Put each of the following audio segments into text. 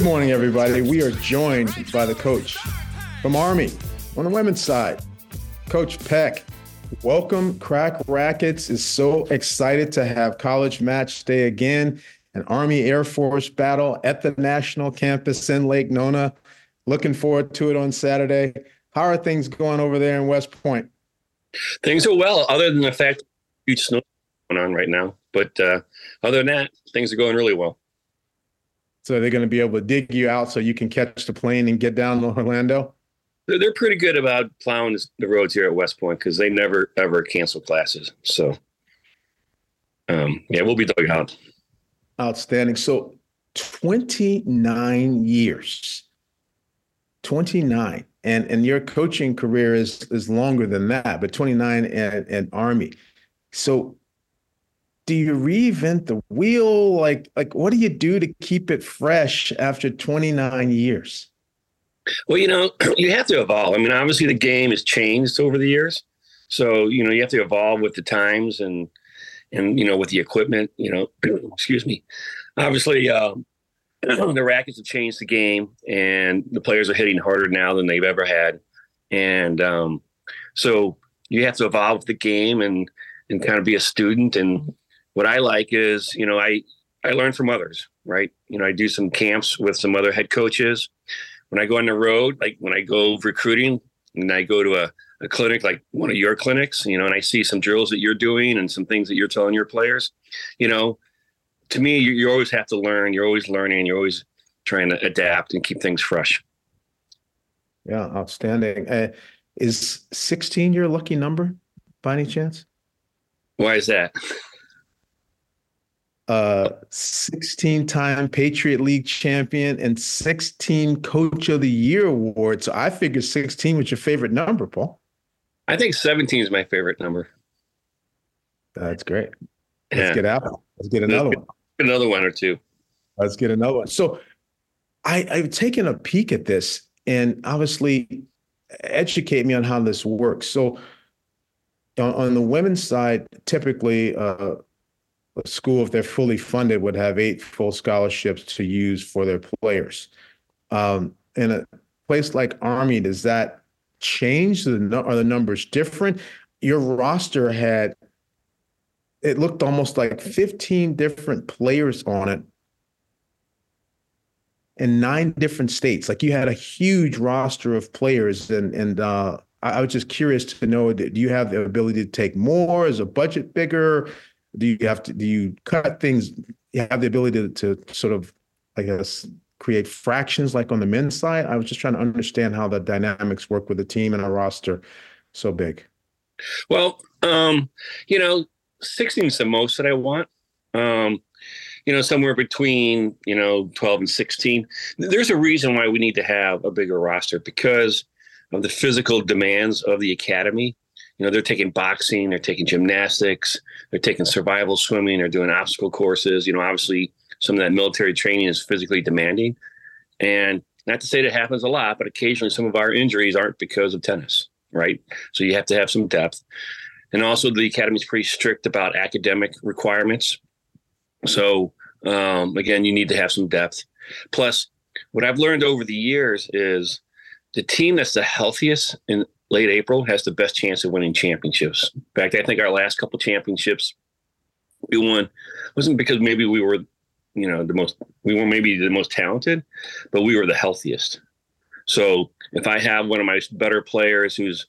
Good morning, everybody. We are joined by the coach from Army on the women's side, Coach Peck. Welcome, Cracked Racquets is so excited to have college match day again, an Army Air Force battle at the national campus in Lake Nona. Looking forward to it on Saturday. How are things going over there in West Point? Things are well, other than the fact huge snow going on right now. But uh, other than that, things are going really well. So they're going to be able to dig you out so you can catch the plane and get down to Orlando? They're, pretty good about plowing the roads here at West Point because they never ever cancel classes. So, um, yeah, we'll be dug out. Outstanding. So 29 years. 29. And and your coaching career is is longer than that, but 29 at, at Army. So do you reinvent the wheel? Like like what do you do to keep it fresh after 29 years? Well, you know, you have to evolve. I mean, obviously the game has changed over the years. So, you know, you have to evolve with the times and and you know, with the equipment, you know, excuse me. Obviously, um, the rackets have changed the game and the players are hitting harder now than they've ever had. And um, so you have to evolve the game and and kind of be a student. And what I like is, you know, I I learn from others, right? You know, I do some camps with some other head coaches. When I go on the road, like when I go recruiting and I go to a, a clinic like one of your clinics, you know, and I see some drills that you're doing and some things that you're telling your players, you know, to me, you, you always have to learn. You're always learning. You're always trying to adapt and keep things fresh. Yeah, outstanding. Uh, is 16 your lucky number by any chance? Why is that? Uh 16 time Patriot League champion and 16 Coach of the Year award. So I figured 16 was your favorite number, Paul. I think 17 is my favorite number. That's great. Let's Yeah. get out. Let's get another one. Another one or two. Let's get another one. So I, I've taken a peek at this and obviously educate me on how this works. So on, on the women's side, typically uh, a school, if they're fully funded, would have eight full scholarships to use for their players. Um, in a place like Army, does that change? Are the numbers different? Your roster had, it looked almost like 15 different players on it in nine different states. Like you had a huge roster of players, and and uh, I, I was just curious to know: do you have the ability to take more? Is a budget bigger? Do you have to? Do you cut things? You have the ability to, to sort of, I guess, create fractions like on the men's side. I was just trying to understand how the dynamics work with a team and a roster so big. Well, um, you know, 16 is the most that I want. Um, you know, somewhere between, you know, 12 and 16. There's a reason why we need to have a bigger roster because of the physical demands of the academy. You know, they're taking boxing, they're taking gymnastics, they're taking survival swimming, they're doing obstacle courses. You know, obviously some of that military training is physically demanding. And not to say that happens a lot, but occasionally some of our injuries aren't because of tennis, right? So you have to have some depth. And also the academy is pretty strict about academic requirements. So um, again, you need to have some depth. Plus, what I've learned over the years is the team that's the healthiest in late April has the best chance of winning championships. In fact, I think our last couple championships we won wasn't because maybe we were, you know, the most we were maybe the most talented, but we were the healthiest. So if I have one of my better players who's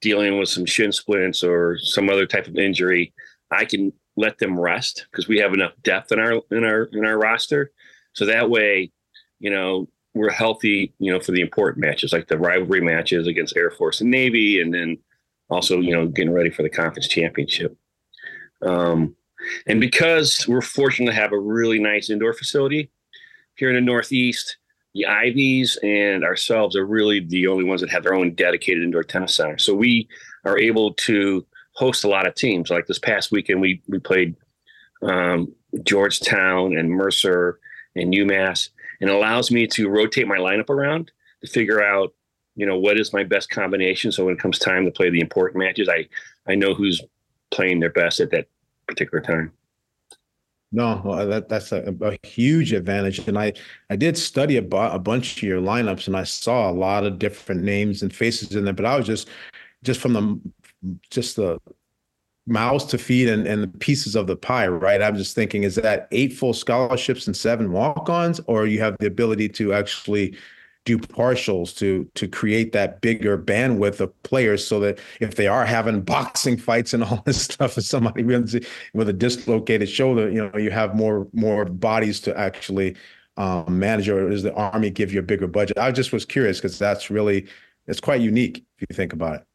dealing with some shin splints or some other type of injury, I can let them rest because we have enough depth in our in our in our roster. So that way, you know, we're healthy, you know, for the important matches like the rivalry matches against Air Force and Navy, and then also, you know, getting ready for the conference championship. Um, and because we're fortunate to have a really nice indoor facility here in the Northeast, the Ivies and ourselves are really the only ones that have their own dedicated indoor tennis center. So we are able to host a lot of teams. Like this past weekend, we we played um, Georgetown and Mercer and UMass, and allows me to rotate my lineup around to figure out, you know, what is my best combination. So when it comes time to play the important matches, I I know who's playing their best at that particular time. No, well, uh, that that's a, a, huge advantage, and I I did study a, a bunch of your lineups, and I saw a lot of different names and faces in there. But I was just just from the just the mouths to feed and, and the pieces of the pie, right? I'm just thinking, is that eight full scholarships and seven walk-ons, or you have the ability to actually do partials to to create that bigger bandwidth of players so that if they are having boxing fights and all this stuff with somebody with a dislocated shoulder you know you have more more bodies to actually um, manage or does the army give you a bigger budget i just was curious because that's really it's quite unique if you think about it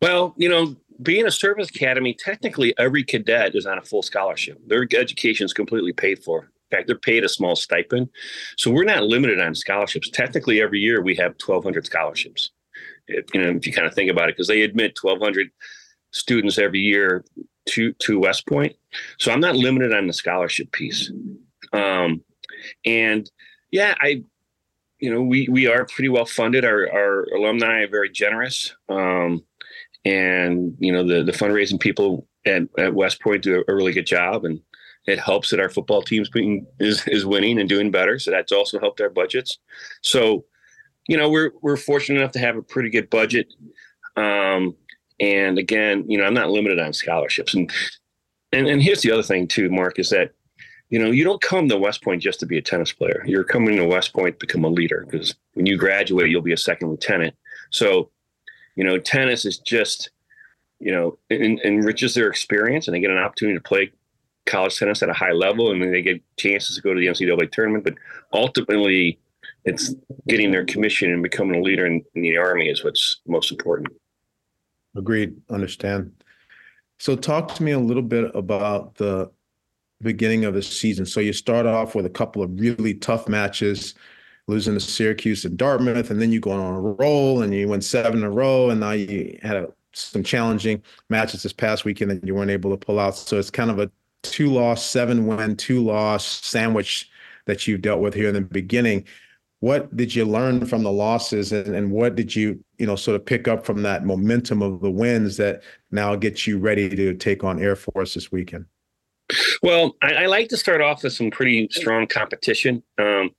well you know being a service academy technically every cadet is on a full scholarship their education is completely paid for In fact, they're paid a small stipend. So we're not limited on scholarships. Technically, every year we have 1,200 scholarships. If, you know, if you kind of think about it, because they admit 1,200 students every year to to West Point. So I'm not limited on the scholarship piece. Um, and yeah, I, you know, we we are pretty well funded. Our our alumni are very generous. Um, and you know the the fundraising people at, at West Point do a really good job, and it helps that our football team's being is is winning and doing better. So that's also helped our budgets. So, you know, we're we're fortunate enough to have a pretty good budget. Um, and again, you know, I'm not limited on scholarships. And and and here's the other thing too, Mark, is that you know you don't come to West Point just to be a tennis player. You're coming to West Point to become a leader because when you graduate, you'll be a second lieutenant. So, you know, tennis is just you know enriches their experience and they get an opportunity to play college tennis at a high level and they get chances to go to the NCAA tournament. But ultimately, it's getting their commission and becoming a leader in, in the Army is what's most important. Agreed. Understand. So, talk to me a little bit about the beginning of the season. So, you start off with a couple of really tough matches, losing to Syracuse and Dartmouth, and then you go on a roll and you win seven in a row, and now you had a, some challenging matches this past weekend that you weren't able to pull out. So, it's kind of a two loss, seven win, two loss sandwich that you dealt with here in the beginning. What did you learn from the losses and, and what did you, you know, sort of pick up from that momentum of the wins that now gets you ready to take on Air Force this weekend? Well, I, I like to start off with some pretty strong competition. Um,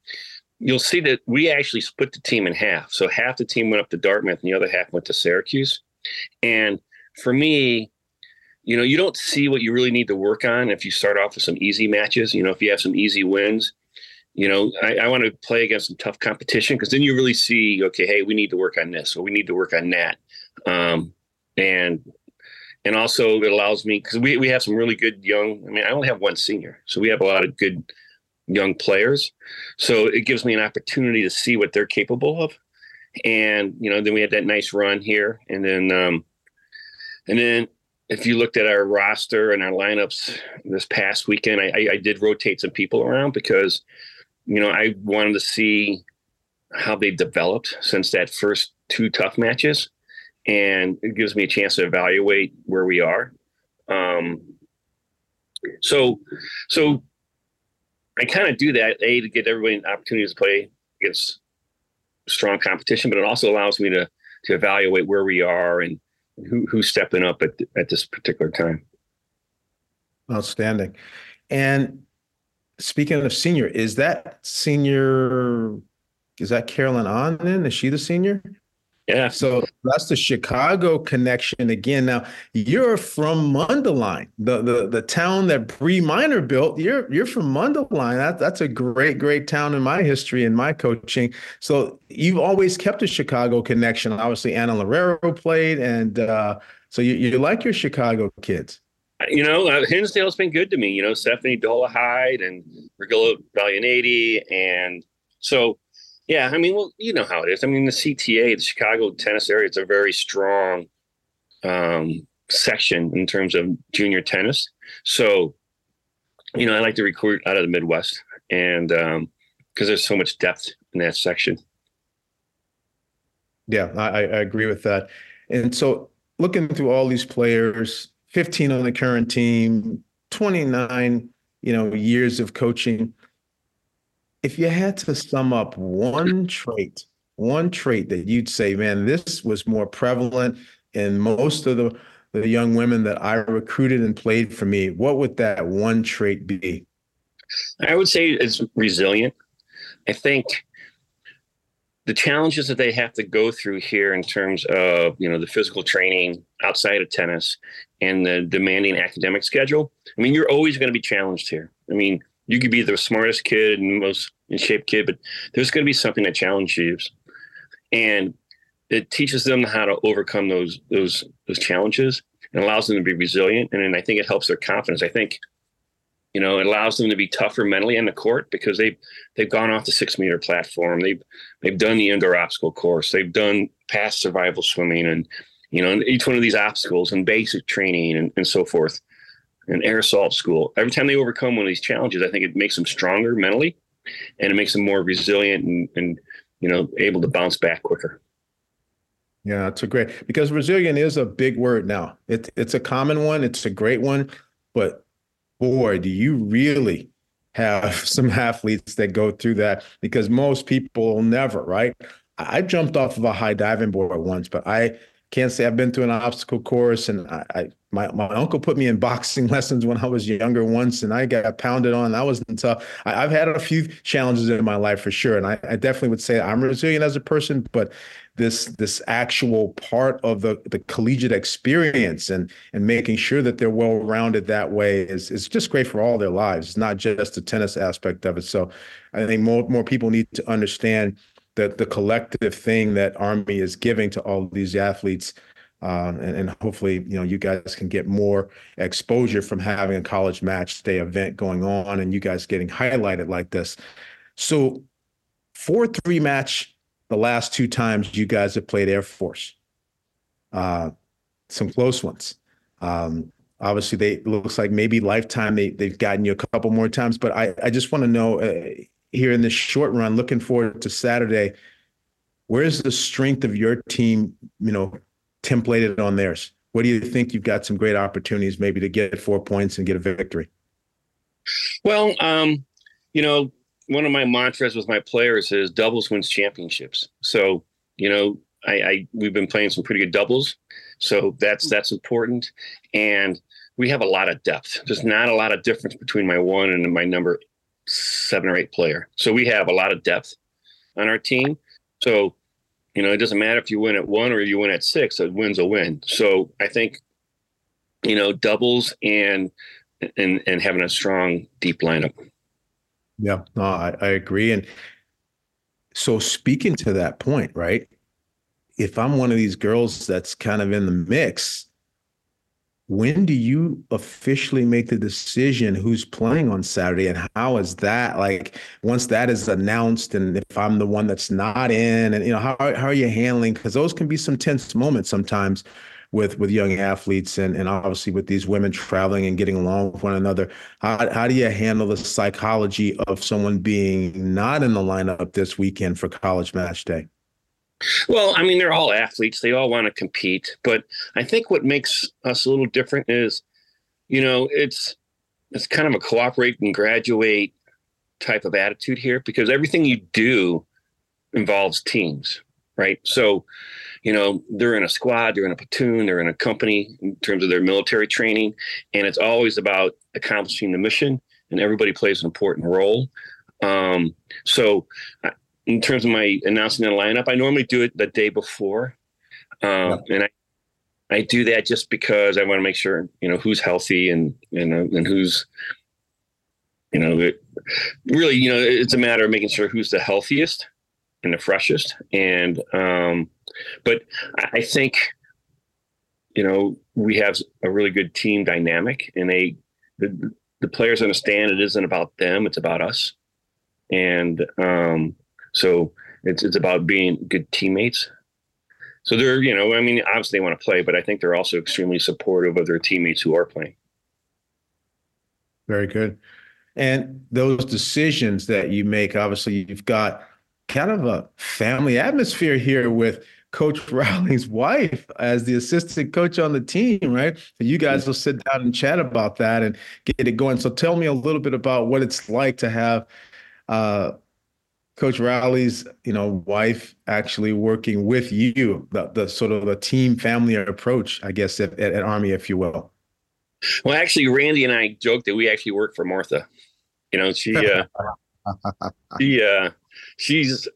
you'll see that we actually split the team in half. So half the team went up to Dartmouth and the other half went to Syracuse. And for me, you know, you don't see what you really need to work on if you start off with some easy matches. You know, if you have some easy wins, you know, I, I want to play against some tough competition because then you really see, okay, hey, we need to work on this or we need to work on that. Um, and and also it allows me because we, we have some really good young, I mean, I only have one senior, so we have a lot of good young players. So it gives me an opportunity to see what they're capable of. And, you know, then we had that nice run here. And then um and then if you looked at our roster and our lineups this past weekend, I, I, did rotate some people around because, you know, I wanted to see how they developed since that first two tough matches, and it gives me a chance to evaluate where we are. Um, so, so I kind of do that a to get everybody an opportunity to play against strong competition, but it also allows me to to evaluate where we are and who who's stepping up at at this particular time. Outstanding. And speaking of senior, is that senior? Is that Carolyn on then? Is she the senior? Yeah. So that's the Chicago connection again. Now you're from Mundelein, the the the town that Bree Minor built. You're you're from Mundelein. That that's a great great town in my history and my coaching. So you've always kept a Chicago connection. Obviously, Anna Loureiro played, and uh, so you you like your Chicago kids. you know, uh, Hinsdale's been good to me. You know, Stephanie Dolahide and Regilla Valianati, and so yeah. I mean, well, you know how it is. I mean, the CTA, the Chicago tennis area, it's a very strong um, section in terms of junior tennis. So, you know, I like to recruit out of the Midwest, and because um, there's so much depth in that section. Yeah, I, I agree with that. And so, looking through all these players, 15 on the current team, 29, you know, years of coaching. If you had to sum up one trait, one trait that you'd say, man, this was more prevalent in most of the, the young women that I recruited and played for me, what would that one trait be? I would say it's resilient. I think the challenges that they have to go through here in terms of you know the physical training outside of tennis and the demanding academic schedule i mean you're always going to be challenged here i mean you could be the smartest kid and most in shape kid but there's going to be something that challenges you and it teaches them how to overcome those those those challenges and allows them to be resilient and i think it helps their confidence i think you know, it allows them to be tougher mentally in the court because they've they've gone off the six meter platform. They've they've done the indoor obstacle course. They've done past survival swimming and you know, each one of these obstacles and basic training and, and so forth. And air assault school. Every time they overcome one of these challenges, I think it makes them stronger mentally and it makes them more resilient and, and you know, able to bounce back quicker. Yeah, it's a great because resilient is a big word now. It, it's a common one. It's a great one, but boy, do you really have some athletes that go through that because most people never, right? I jumped off of a high diving board once, but I can't say I've been through an obstacle course. And I, I my, my uncle put me in boxing lessons when I was younger once, and I got pounded on. That wasn't tough. I, have had a few challenges in my life for sure, and I, I definitely would say I'm resilient as a person. But this this actual part of the the collegiate experience and and making sure that they're well rounded that way is is just great for all their lives. It's not just the tennis aspect of it. So I think more more people need to understand that the collective thing that Army is giving to all these athletes. Um, and, and, hopefully, you know, you guys can get more exposure from having a college match day event going on and you guys getting highlighted like this. So, four three match the last two times you guys have played Air Force. Uh, some close ones. Um, obviously, they looks like maybe lifetime they they've gotten you a couple more times. But I I just want to know uh, here in this short run, looking forward to Saturday. Where's the strength of your team? You know, templated on theirs. What do you think? You've got some great opportunities maybe to get four points and get a victory. Well, um, you know, one of my mantras with my players is doubles wins championships. So, you know, I, I we've been playing some pretty good doubles. So that's that's important. And we have a lot of depth. There's not a lot of difference between my one and my number seven or eight player. So we have a lot of depth on our team. So, you know, it doesn't matter if you win at one or you win at six, a win's a win. So I think, you know, doubles and and and having a strong deep lineup. Yeah, no, I, I agree. And so speaking to that point, right? If I'm one of these girls that's kind of in the mix, when do you officially make the decision who's playing on Saturday and how is that like once that is announced and if I'm the one that's not in and you know how how are you handling because those can be some tense moments sometimes with with young athletes and and obviously with these women traveling and getting along with one another. How how do you handle the psychology of someone being not in the lineup this weekend for college match day? Well, I mean, they're all athletes. They all want to compete, but I think what makes us a little different is, you know, it's it's kind of a cooperate and graduate type of attitude here because everything you do involves teams, right? So, you know, they're in a squad, they're in a platoon, they're in a company in terms of their military training, and it's always about accomplishing the mission, and everybody plays an important role. Um, so, in terms of my announcing the lineup, I normally do it the day before, yeah. and I I do that just because I want to make sure you know who's healthy and and uh, and who's you know really you know it's a matter of making sure who's the healthiest and the freshest and um, but I think you know, we have a really good team dynamic, and they the, the players understand it isn't about them; it's about us. And um, so it's it's about being good teammates. So they're, you know, I mean, obviously they want to play, but I think they're also extremely supportive of their teammates who are playing. Very good. And those decisions that you make, obviously, you've got kind of a family atmosphere here with Coach Rowley's wife as the assistant coach on the team, right? So you guys will sit down and chat about that and get it going. So tell me a little bit about what it's like to have uh, Coach Rowley's, you know, wife actually working with you, the, the sort of a team family approach, I guess, at, at, at Army, if you will. Well, actually, Randy and I joked that we actually work for Martha. You know, she, uh, she, uh, she's,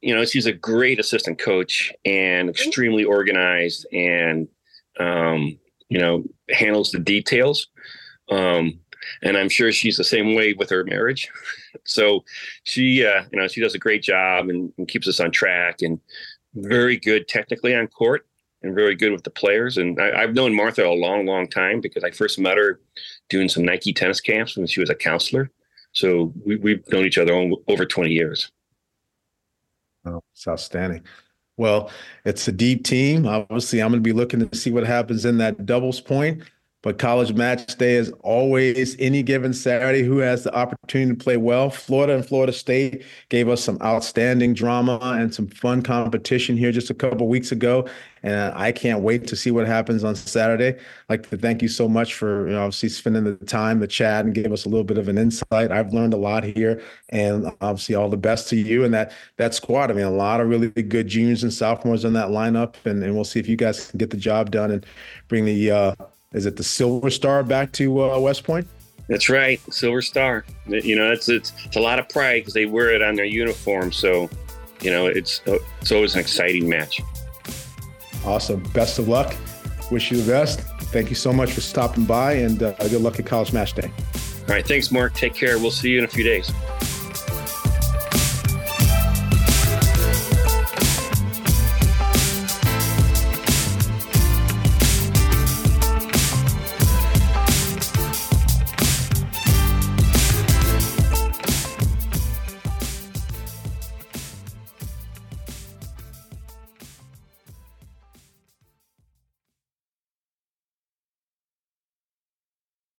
you know, she's a great assistant coach and extremely organized and, um, you know, handles the details. Um, and I'm sure she's the same way with her marriage. so she, uh, you know, she does a great job and, and keeps us on track and very good technically on court and very good with the players. And I, have known Martha a long, long time because I first met her doing some Nike tennis camps when she was a counselor. So we, we've known each other over 20 years. Oh, it's outstanding. Well, it's a deep team. Obviously, I'm going to be looking to see what happens in that doubles point. But college match day is always any given Saturday. Who has the opportunity to play well? Florida and Florida State gave us some outstanding drama and some fun competition here just a couple weeks ago, and I can't wait to see what happens on Saturday. I'd like to thank you so much for you know, obviously spending the time, the chat, and give us a little bit of an insight. I've learned a lot here, and obviously all the best to you and that that squad. I mean, a lot of really good juniors and sophomores in that lineup, and, and we'll see if you guys can get the job done and bring the uh, is it the Silver Star back to uh, West Point? That's right, Silver Star. You know, it's it's, it's a lot of pride because they wear it on their uniform. So, you know, it's uh, it's always an exciting match. Awesome. Best of luck. Wish you the best. Thank you so much for stopping by, and uh, good luck at College Match Day. All right, thanks, Mark. Take care. We'll see you in a few days.